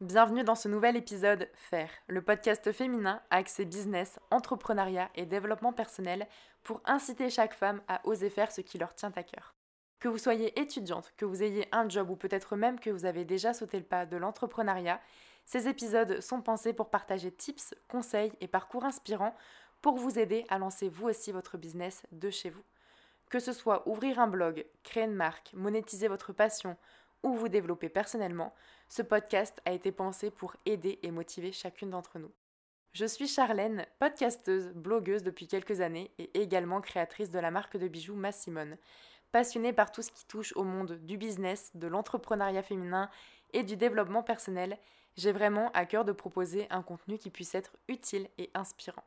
Bienvenue dans ce nouvel épisode Faire, le podcast féminin axé business, entrepreneuriat et développement personnel pour inciter chaque femme à oser faire ce qui leur tient à cœur. Que vous soyez étudiante, que vous ayez un job ou peut-être même que vous avez déjà sauté le pas de l'entrepreneuriat, ces épisodes sont pensés pour partager tips, conseils et parcours inspirants pour vous aider à lancer vous aussi votre business de chez vous. Que ce soit ouvrir un blog, créer une marque, monétiser votre passion, ou vous développer personnellement, ce podcast a été pensé pour aider et motiver chacune d'entre nous. Je suis Charlène, podcasteuse, blogueuse depuis quelques années et également créatrice de la marque de bijoux Massimone. Passionnée par tout ce qui touche au monde du business, de l'entrepreneuriat féminin et du développement personnel, j'ai vraiment à cœur de proposer un contenu qui puisse être utile et inspirant.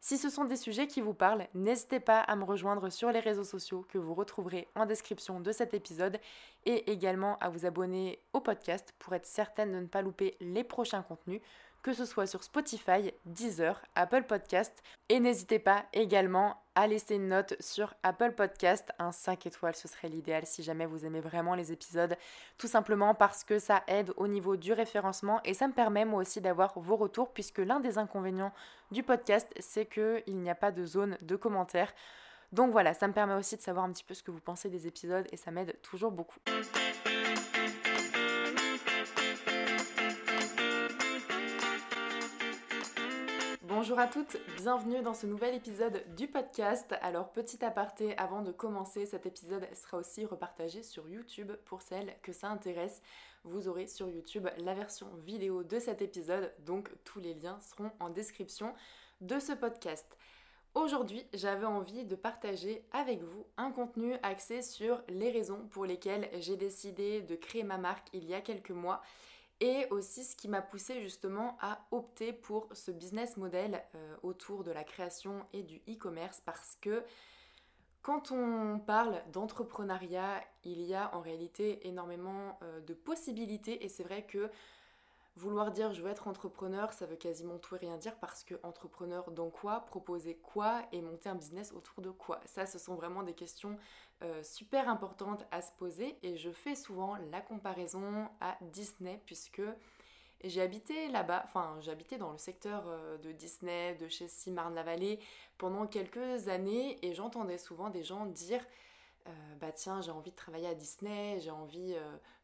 Si ce sont des sujets qui vous parlent, n'hésitez pas à me rejoindre sur les réseaux sociaux que vous retrouverez en description de cet épisode et également à vous abonner au podcast pour être certaine de ne pas louper les prochains contenus que ce soit sur Spotify, Deezer, Apple Podcast. Et n'hésitez pas également à laisser une note sur Apple Podcast. Un 5 étoiles, ce serait l'idéal si jamais vous aimez vraiment les épisodes. Tout simplement parce que ça aide au niveau du référencement et ça me permet moi aussi d'avoir vos retours puisque l'un des inconvénients du podcast, c'est qu'il n'y a pas de zone de commentaires. Donc voilà, ça me permet aussi de savoir un petit peu ce que vous pensez des épisodes et ça m'aide toujours beaucoup. Bonjour à toutes, bienvenue dans ce nouvel épisode du podcast. Alors petit aparté avant de commencer, cet épisode sera aussi repartagé sur YouTube pour celles que ça intéresse. Vous aurez sur YouTube la version vidéo de cet épisode, donc tous les liens seront en description de ce podcast. Aujourd'hui, j'avais envie de partager avec vous un contenu axé sur les raisons pour lesquelles j'ai décidé de créer ma marque il y a quelques mois et aussi ce qui m'a poussé justement à opter pour ce business model euh, autour de la création et du e-commerce parce que quand on parle d'entrepreneuriat, il y a en réalité énormément euh, de possibilités. Et c'est vrai que Vouloir dire je veux être entrepreneur, ça veut quasiment tout et rien dire parce que entrepreneur dans quoi, proposer quoi et monter un business autour de quoi. Ça, ce sont vraiment des questions euh, super importantes à se poser et je fais souvent la comparaison à Disney puisque j'ai habité là-bas, enfin habité dans le secteur euh, de Disney, de chez Marne-la-Vallée pendant quelques années et j'entendais souvent des gens dire euh, bah tiens j'ai envie de travailler à Disney, j'ai envie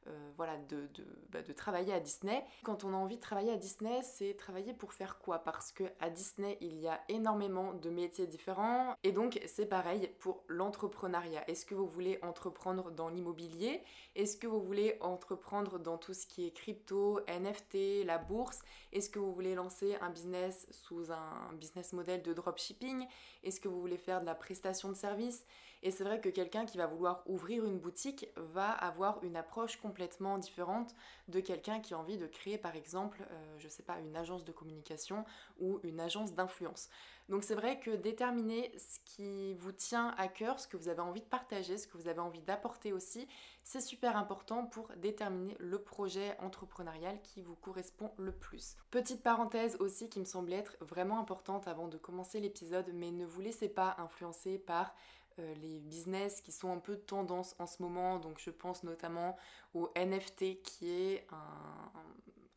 euh, voilà de, bah, de, travailler à Disney. Quand on a envie de travailler à Disney, c'est travailler pour faire quoi? Parce que à Disney il y a énormément de métiers différents. Et donc c'est pareil pour l'entrepreneuriat. Est-ce que vous voulez entreprendre dans l'immobilier? Est-ce que vous voulez entreprendre dans tout ce qui est crypto, NFT, la bourse? Est-ce que vous voulez lancer un business sous un business model de dropshipping? Est-ce que vous voulez faire de la prestation de service et c'est vrai que quelqu'un qui va vouloir ouvrir une boutique va avoir une approche complètement différente de quelqu'un qui a envie de créer par exemple, euh, je sais pas, une agence de communication ou une agence d'influence. Donc c'est vrai que déterminer ce qui vous tient à cœur, ce que vous avez envie de partager, ce que vous avez envie d'apporter aussi, c'est super important pour déterminer le projet entrepreneurial qui vous correspond le plus. Petite parenthèse aussi qui me semblait être vraiment importante avant de commencer l'épisode, mais ne vous laissez pas influencer par euh, les business qui sont un peu tendance en ce moment. Donc je pense notamment au NFT qui est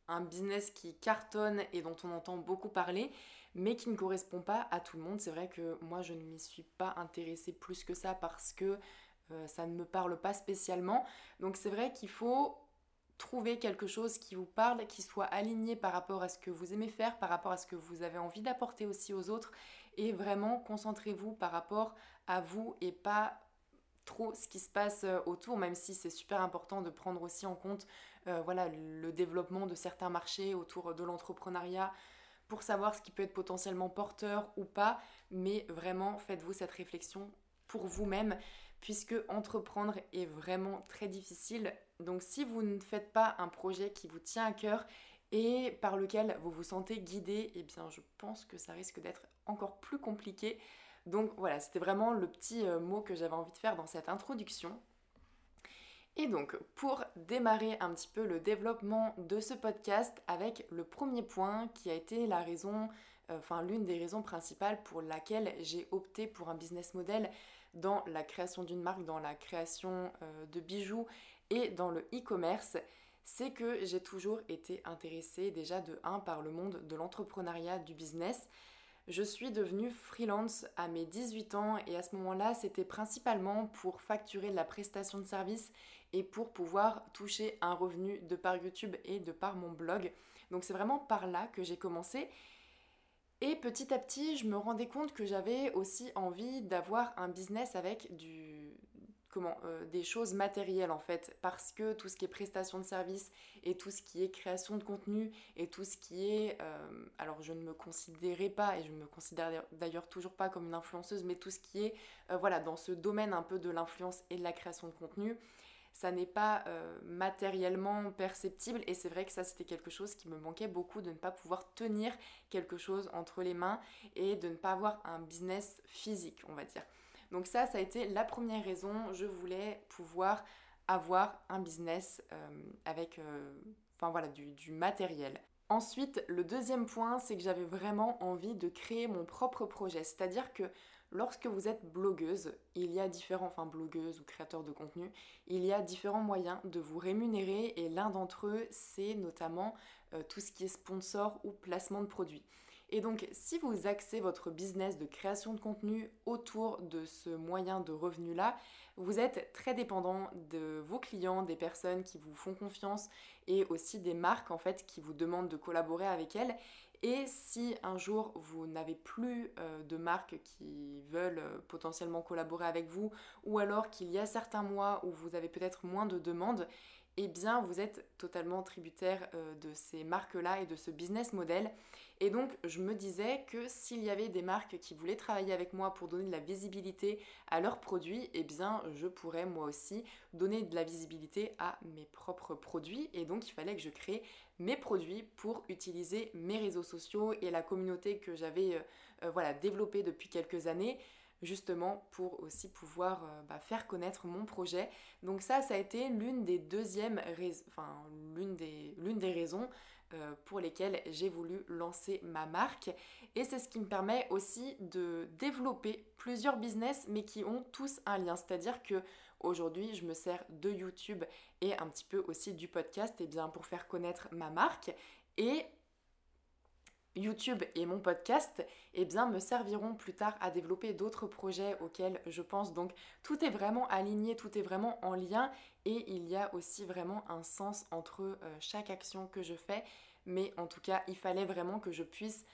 un, business qui cartonne et dont on entend beaucoup parler, mais qui ne correspond pas à tout le monde. C'est vrai que moi je ne m'y suis pas intéressée plus que ça parce que euh, ça ne me parle pas spécialement. Donc c'est vrai qu'il faut trouver quelque chose qui vous parle, qui soit aligné par rapport à ce que vous aimez faire, par rapport à ce que vous avez envie d'apporter aussi aux autres. Et vraiment, concentrez-vous par rapport à vous et pas trop ce qui se passe euh, autour, même si c'est super important de prendre aussi en compte euh, voilà, le développement de certains marchés autour de l'entrepreneuriat pour savoir ce qui peut être potentiellement porteur ou pas. Mais vraiment, faites-vous cette réflexion pour vous-même puisque entreprendre est vraiment très difficile. Donc si vous ne faites pas un projet qui vous tient à cœur et par lequel vous vous sentez guidé, eh bien je pense que ça risque d'être encore plus compliqué. Donc voilà, c'était vraiment le petit euh, mot que j'avais envie de faire dans cette introduction. Et donc, pour démarrer un petit peu le développement de ce podcast avec le premier point qui a été la raison, euh, enfin l'une des raisons principales pour laquelle j'ai opté pour un business model dans la création d'une marque, dans la création euh, de bijoux et dans le e-commerce, c'est que j'ai toujours été intéressée déjà de 1 par le monde de l'entrepreneuriat, du business. Je suis devenue freelance à mes 18 ans et à ce moment-là, c'était principalement pour facturer de la prestation de service et pour pouvoir toucher un revenu de par YouTube et de par mon blog. Donc c'est vraiment par là que j'ai commencé. Et petit à petit, je me rendais compte que j'avais aussi envie d'avoir un business avec du, euh, des choses matérielles en fait, parce que tout ce qui est prestation de service et tout ce qui est création de contenu et tout ce qui est, euh, alors je ne me considérais pas et je ne me considère d'ailleurs toujours pas comme une influenceuse, mais tout ce qui est, euh, voilà, dans ce domaine un peu de l'influence et de la création de contenu, ça n'est pas matériellement perceptible et c'est vrai que ça c'était quelque chose qui me manquait beaucoup de ne pas pouvoir tenir quelque chose entre les mains et de ne pas avoir un business physique on va dire. Donc ça, ça a été la première raison. Je voulais pouvoir avoir un business euh, avec euh, enfin voilà, du, matériel. Ensuite, le deuxième point, c'est que j'avais vraiment envie de créer mon propre projet. C'est-à-dire que lorsque vous êtes blogueuse, il y a différents, enfin blogueuse ou créateur de contenu, il y a différents moyens de vous rémunérer et l'un d'entre eux, c'est notamment euh, tout ce qui est sponsor ou placement de produits. Et donc, si vous axez votre business de création de contenu autour de ce moyen de revenu-là, vous êtes très dépendant de vos clients, des personnes qui vous font confiance et aussi des marques en fait qui vous demandent de collaborer avec elles. Et si un jour vous n'avez plus euh, de marques qui veulent euh, potentiellement collaborer avec vous, ou alors qu'il y a certains mois où vous avez peut-être moins de demandes, eh bien vous êtes totalement tributaire euh, de ces marques-là et de ce business model. Et donc je me disais que s'il y avait des marques qui voulaient travailler avec moi pour donner de la visibilité à leurs produits, eh bien je pourrais moi aussi donner de la visibilité à mes propres produits. Et donc il fallait que je crée mes produits pour utiliser mes réseaux sociaux et la communauté que j'avais euh, euh, développée depuis quelques années justement pour aussi pouvoir euh, bah, faire connaître mon projet. Donc ça, ça a été l'une des deuxièmes raisons, enfin l'une des, l'une des raisons euh, pour lesquelles j'ai voulu lancer ma marque. Et c'est ce qui me permet aussi de développer plusieurs business, mais qui ont tous un lien. C'est-à-dire que aujourd'hui, je me sers de YouTube et un petit peu aussi du podcast, et eh bien pour faire connaître ma marque. Et YouTube et mon podcast eh me serviront plus tard à développer d'autres projets auxquels je pense. Donc tout est vraiment aligné, tout est vraiment en lien et il y a aussi vraiment un sens entre euh, chaque action que je fais. Mais en tout cas, il fallait vraiment que je puisse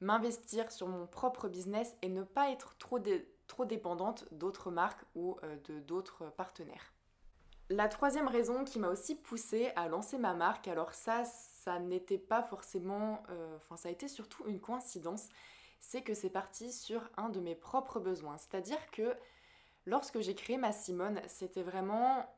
m'investir sur mon propre business et ne pas être trop, trop dépendante d'autres marques ou euh, de d'autres partenaires. La troisième raison qui m'a aussi poussée à lancer ma marque, alors ça, ça n'était pas forcément, euh, enfin ça a été surtout une coïncidence, c'est que c'est parti sur un de mes propres besoins. C'est-à-dire que lorsque j'ai créé ma Simone, c'était vraiment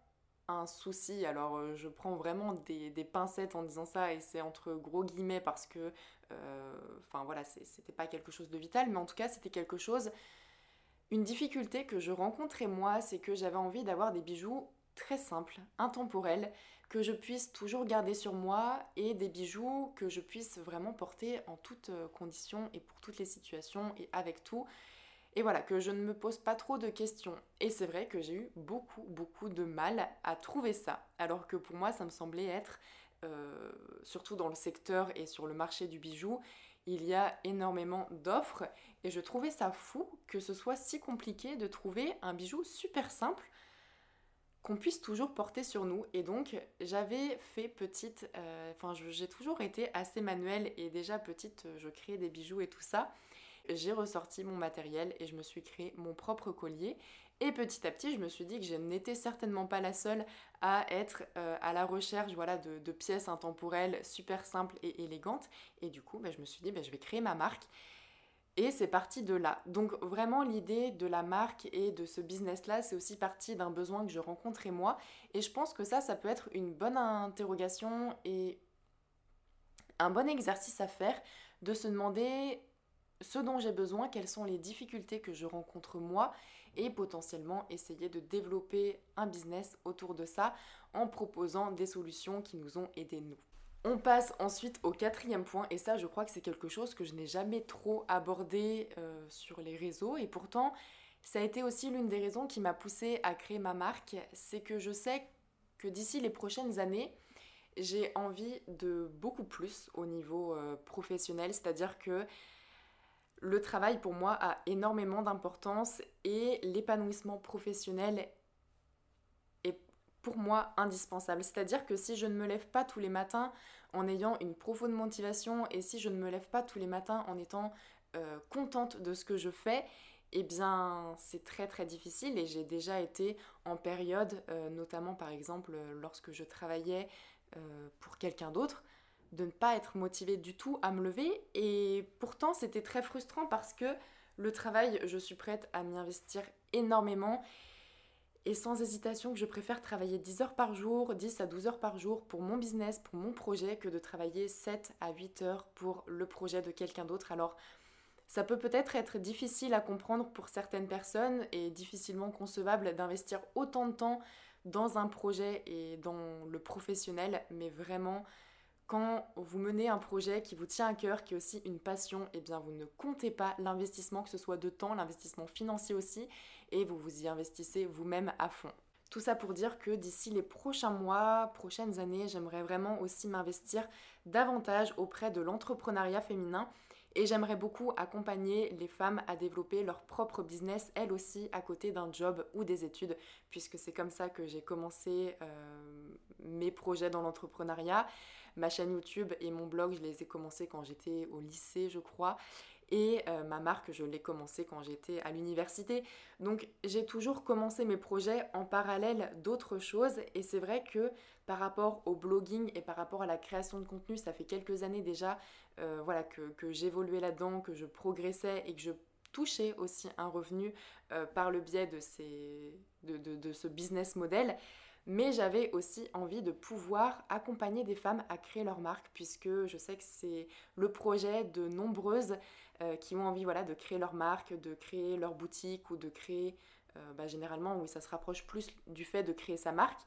un souci. Alors euh, je prends vraiment des, pincettes en disant ça et c'est entre gros guillemets parce que, euh, enfin voilà, c'était pas quelque chose de vital, mais en tout cas c'était quelque chose, une difficulté que je rencontrais moi, c'est que j'avais envie d'avoir des bijoux très simple, intemporel, que je puisse toujours garder sur moi et des bijoux que je puisse vraiment porter en toutes euh, conditions et pour toutes les situations et avec tout. Et voilà, que je ne me pose pas trop de questions. Et c'est vrai que j'ai eu beaucoup, beaucoup de mal à trouver ça. Alors que pour moi, ça me semblait être, euh, surtout dans le secteur et sur le marché du bijou, il y a énormément d'offres. Et je trouvais ça fou que ce soit si compliqué de trouver un bijou super simple qu'on puisse toujours porter sur nous. Et donc j'avais fait petite, euh, enfin j'ai toujours été assez manuelle et déjà petite, je créais des bijoux et tout ça. J'ai ressorti mon matériel et je me suis créé mon propre collier. Et petit à petit, je me suis dit que je n'étais certainement pas la seule à être euh, à la recherche voilà, de, pièces intemporelles super simples et élégantes. Et du coup, bah, je me suis dit, bah, je vais créer ma marque. Et c'est parti de là. Donc vraiment l'idée de la marque et de ce business-là, c'est aussi parti d'un besoin que je rencontrais moi. Et je pense que ça, ça peut être une bonne interrogation et un bon exercice à faire de se demander ce dont j'ai besoin, quelles sont les difficultés que je rencontre moi et potentiellement essayer de développer un business autour de ça en proposant des solutions qui nous ont aidés nous. On passe ensuite au quatrième point, et ça je crois que c'est quelque chose que je n'ai jamais trop abordé euh, sur les réseaux, et pourtant ça a été aussi l'une des raisons qui m'a poussée à créer ma marque, c'est que je sais que d'ici les prochaines années, j'ai envie de beaucoup plus au niveau euh, professionnel, c'est-à-dire que le travail pour moi a énormément d'importance et l'épanouissement professionnel pour moi indispensable. C'est-à-dire que si je ne me lève pas tous les matins en ayant une profonde motivation et si je ne me lève pas tous les matins en étant euh, contente de ce que je fais, eh bien c'est très très difficile et j'ai déjà été en période, euh, notamment par exemple lorsque je travaillais euh, pour quelqu'un d'autre, de ne pas être motivée du tout à me lever et pourtant c'était très frustrant parce que le travail, je suis prête à m'y investir énormément et sans hésitation que je préfère travailler 10 heures par jour, 10 à 12 heures par jour pour mon business, pour mon projet, que de travailler 7 à 8 heures pour le projet de quelqu'un d'autre. Alors ça peut peut-être être difficile à comprendre pour certaines personnes et difficilement concevable d'investir autant de temps dans un projet et dans le professionnel, mais vraiment quand vous menez un projet qui vous tient à cœur, qui est aussi une passion, eh bien vous ne comptez pas l'investissement, que ce soit de temps, l'investissement financier aussi, et vous vous y investissez vous-même à fond. Tout ça pour dire que d'ici les prochains mois, prochaines années, j'aimerais vraiment aussi m'investir davantage auprès de l'entrepreneuriat féminin et j'aimerais beaucoup accompagner les femmes à développer leur propre business, elles aussi, à côté d'un job ou des études, puisque c'est comme ça que j'ai commencé euh, mes projets dans l'entrepreneuriat. Ma chaîne YouTube et mon blog, je les ai commencés quand j'étais au lycée, je crois. Et euh, ma marque, je l'ai commencé quand j'étais à l'université. Donc j'ai toujours commencé mes projets en parallèle d'autres choses. Et c'est vrai que par rapport au blogging et par rapport à la création de contenu, ça fait quelques années déjà euh, voilà, que, j'évoluais là-dedans, que je progressais et que je touchais aussi un revenu euh, par le biais de, de, ce business model. Mais j'avais aussi envie de pouvoir accompagner des femmes à créer leur marque, puisque je sais que c'est le projet de nombreuses euh, qui ont envie de créer leur marque, de créer leur boutique ou de créer, bah, généralement, oui, ça se rapproche plus du fait de créer sa marque.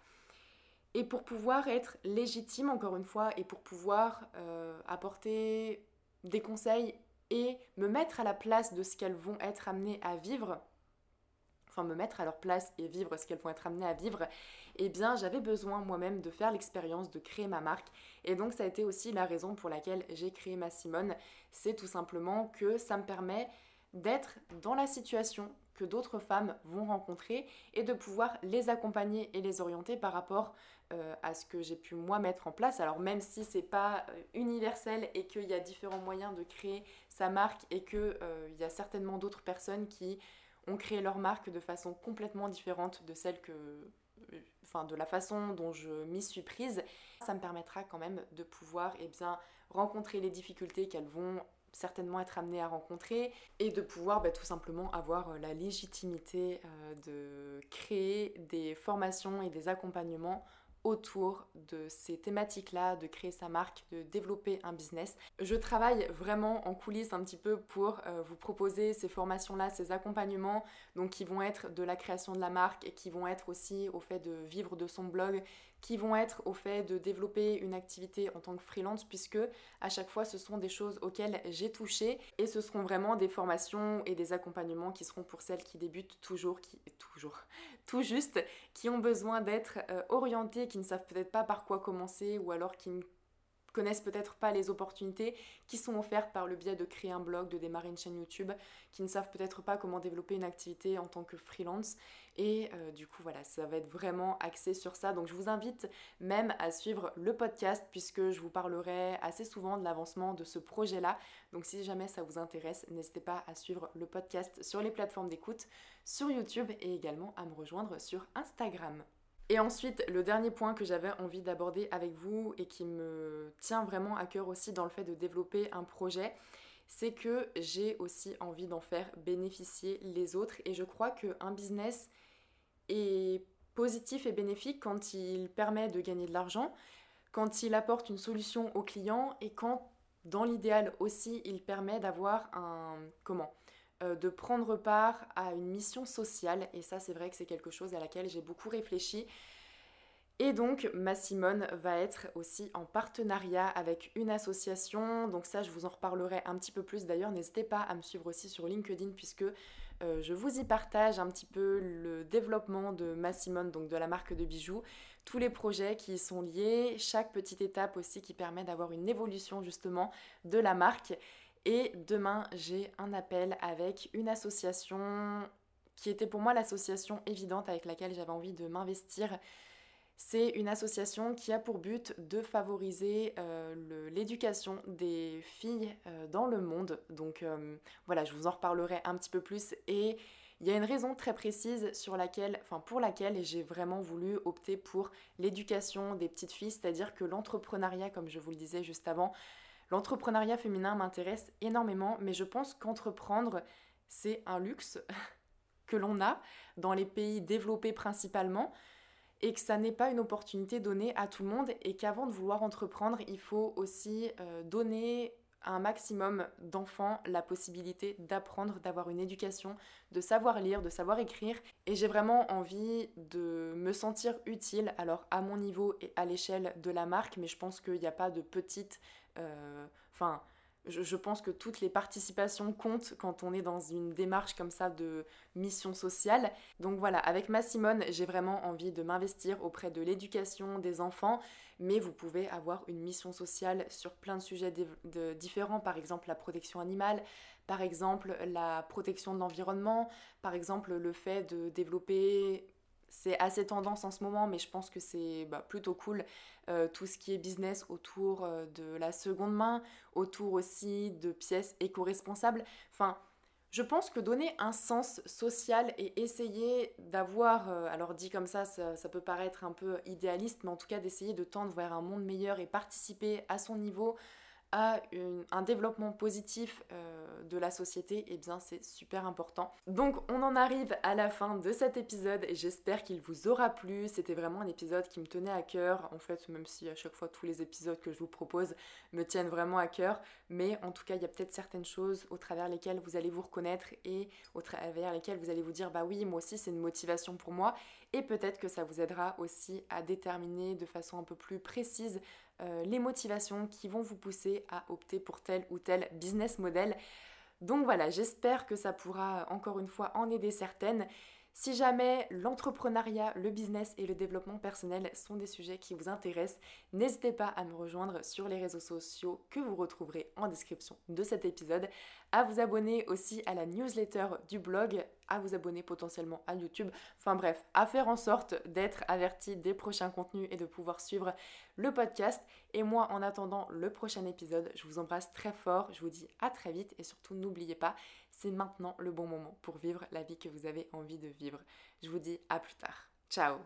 Et pour pouvoir être légitime, encore une fois, et pour pouvoir euh, apporter des conseils et me mettre à la place de ce qu'elles vont être amenées à vivre, enfin me mettre à leur place et vivre ce qu'elles vont être amenées à vivre, eh bien j'avais besoin moi-même de faire l'expérience de créer ma marque. Et donc ça a été aussi la raison pour laquelle j'ai créé ma Simone. C'est tout simplement que ça me permet d'être dans la situation que d'autres femmes vont rencontrer et de pouvoir les accompagner et les orienter par rapport euh, à ce que j'ai pu moi mettre en place. Alors même si c'est pas euh, universel et qu'il y a différents moyens de créer sa marque et qu'il euh, y a certainement d'autres personnes qui ont créé leur marque de façon complètement différente de celle que enfin de la façon dont je m'y suis prise, ça me permettra quand même de pouvoir eh bien rencontrer les difficultés qu'elles vont certainement être amenées à rencontrer et de pouvoir bah, tout simplement avoir la légitimité de créer des formations et des accompagnements autour de ces thématiques-là, de créer sa marque, de développer un business. Je travaille vraiment en coulisses un petit peu pour euh, vous proposer ces formations-là, ces accompagnements, donc qui vont être de la création de la marque et qui vont être aussi au fait de vivre de son blog, qui vont être au fait de développer une activité en tant que freelance puisque à chaque fois ce sont des choses auxquelles j'ai touché et ce seront vraiment des formations et des accompagnements qui seront pour celles qui débutent toujours, qui toujours, tout juste, qui ont besoin d'être euh, orientées, qui ne savent peut-être pas par quoi commencer ou alors qui ne connaissent peut-être pas les opportunités qui sont offertes par le biais de créer un blog, de démarrer une chaîne YouTube, qui ne savent peut-être pas comment développer une activité en tant que freelance. Et euh, du coup, voilà, ça va être vraiment axé sur ça. Donc je vous invite même à suivre le podcast puisque je vous parlerai assez souvent de l'avancement de ce projet-là. Donc si jamais ça vous intéresse, n'hésitez pas à suivre le podcast sur les plateformes d'écoute, sur YouTube et également à me rejoindre sur Instagram. Et ensuite, le dernier point que j'avais envie d'aborder avec vous et qui me tient vraiment à cœur aussi dans le fait de développer un projet, c'est que j'ai aussi envie d'en faire bénéficier les autres. Et je crois qu'un business est positif et bénéfique quand il permet de gagner de l'argent, quand il apporte une solution au client et quand, dans l'idéal aussi, il permet d'avoir un... comment euh, de prendre part à une mission sociale. Et ça, c'est vrai que c'est quelque chose à laquelle j'ai beaucoup réfléchi. Et donc, ma Simone va être aussi en partenariat avec une association. Donc ça, je vous en reparlerai un petit peu plus. D'ailleurs, n'hésitez pas à me suivre aussi sur LinkedIn puisque euh, je vous y partage un petit peu le développement de ma Simone, donc de la marque de bijoux, tous les projets qui y sont liés, chaque petite étape aussi qui permet d'avoir une évolution justement de la marque. Et demain, j'ai un appel avec une association qui était pour moi l'association évidente avec laquelle j'avais envie de m'investir. C'est une association qui a pour but de favoriser euh, l'éducation des filles euh, dans le monde. Donc euh, voilà, je vous en reparlerai un petit peu plus. Et il y a une raison très précise sur laquelle, enfin pour laquelle j'ai vraiment voulu opter pour l'éducation des petites filles, c'est-à-dire que l'entrepreneuriat, comme je vous le disais juste avant, L'entrepreneuriat féminin m'intéresse énormément, mais je pense qu'entreprendre, c'est un luxe que l'on a dans les pays développés principalement et que ça n'est pas une opportunité donnée à tout le monde et qu'avant de vouloir entreprendre, il faut aussi euh, donner à un maximum d'enfants la possibilité d'apprendre, d'avoir une éducation, de savoir lire, de savoir écrire. Et j'ai vraiment envie de me sentir utile, alors à mon niveau et à l'échelle de la marque, mais je pense qu'il n'y a pas de petite euh, enfin, je, pense que toutes les participations comptent quand on est dans une démarche comme ça de mission sociale. Donc voilà, avec ma Simone, j'ai vraiment envie de m'investir auprès de l'éducation des enfants, mais vous pouvez avoir une mission sociale sur plein de sujets différents, par exemple la protection animale, par exemple la protection de l'environnement, par exemple le fait de développer c'est assez tendance en ce moment, mais je pense que c'est bah, plutôt cool. Euh, tout ce qui est business autour euh, de la seconde main, autour aussi de pièces éco-responsables. Enfin, je pense que donner un sens social et essayer d'avoir, euh, alors dit comme ça, ça, ça, peut paraître un peu idéaliste, mais en tout cas d'essayer de tendre vers un monde meilleur et participer à son niveau à un développement positif euh, de la société, et eh bien c'est super important. Donc on en arrive à la fin de cet épisode et j'espère qu'il vous aura plu. C'était vraiment un épisode qui me tenait à cœur, en fait même si à chaque fois tous les épisodes que je vous propose me tiennent vraiment à cœur, mais en tout cas il y a peut-être certaines choses au travers lesquelles vous allez vous reconnaître et au travers lesquelles vous allez vous dire bah oui moi aussi c'est une motivation pour moi et peut-être que ça vous aidera aussi à déterminer de façon un peu plus précise euh, les motivations qui vont vous pousser à opter pour tel ou tel business model. Donc voilà, j'espère que ça pourra encore une fois en aider certaines. Si jamais l'entrepreneuriat, le business et le développement personnel sont des sujets qui vous intéressent, n'hésitez pas à me rejoindre sur les réseaux sociaux que vous retrouverez en description de cet épisode, à vous abonner aussi à la newsletter du blog, à vous abonner potentiellement à YouTube, enfin bref, à faire en sorte d'être averti des prochains contenus et de pouvoir suivre le podcast. Et moi, en attendant le prochain épisode, je vous embrasse très fort, je vous dis à très vite et surtout n'oubliez pas, c'est maintenant le bon moment pour vivre la vie que vous avez envie de vivre. Je vous dis à plus tard. Ciao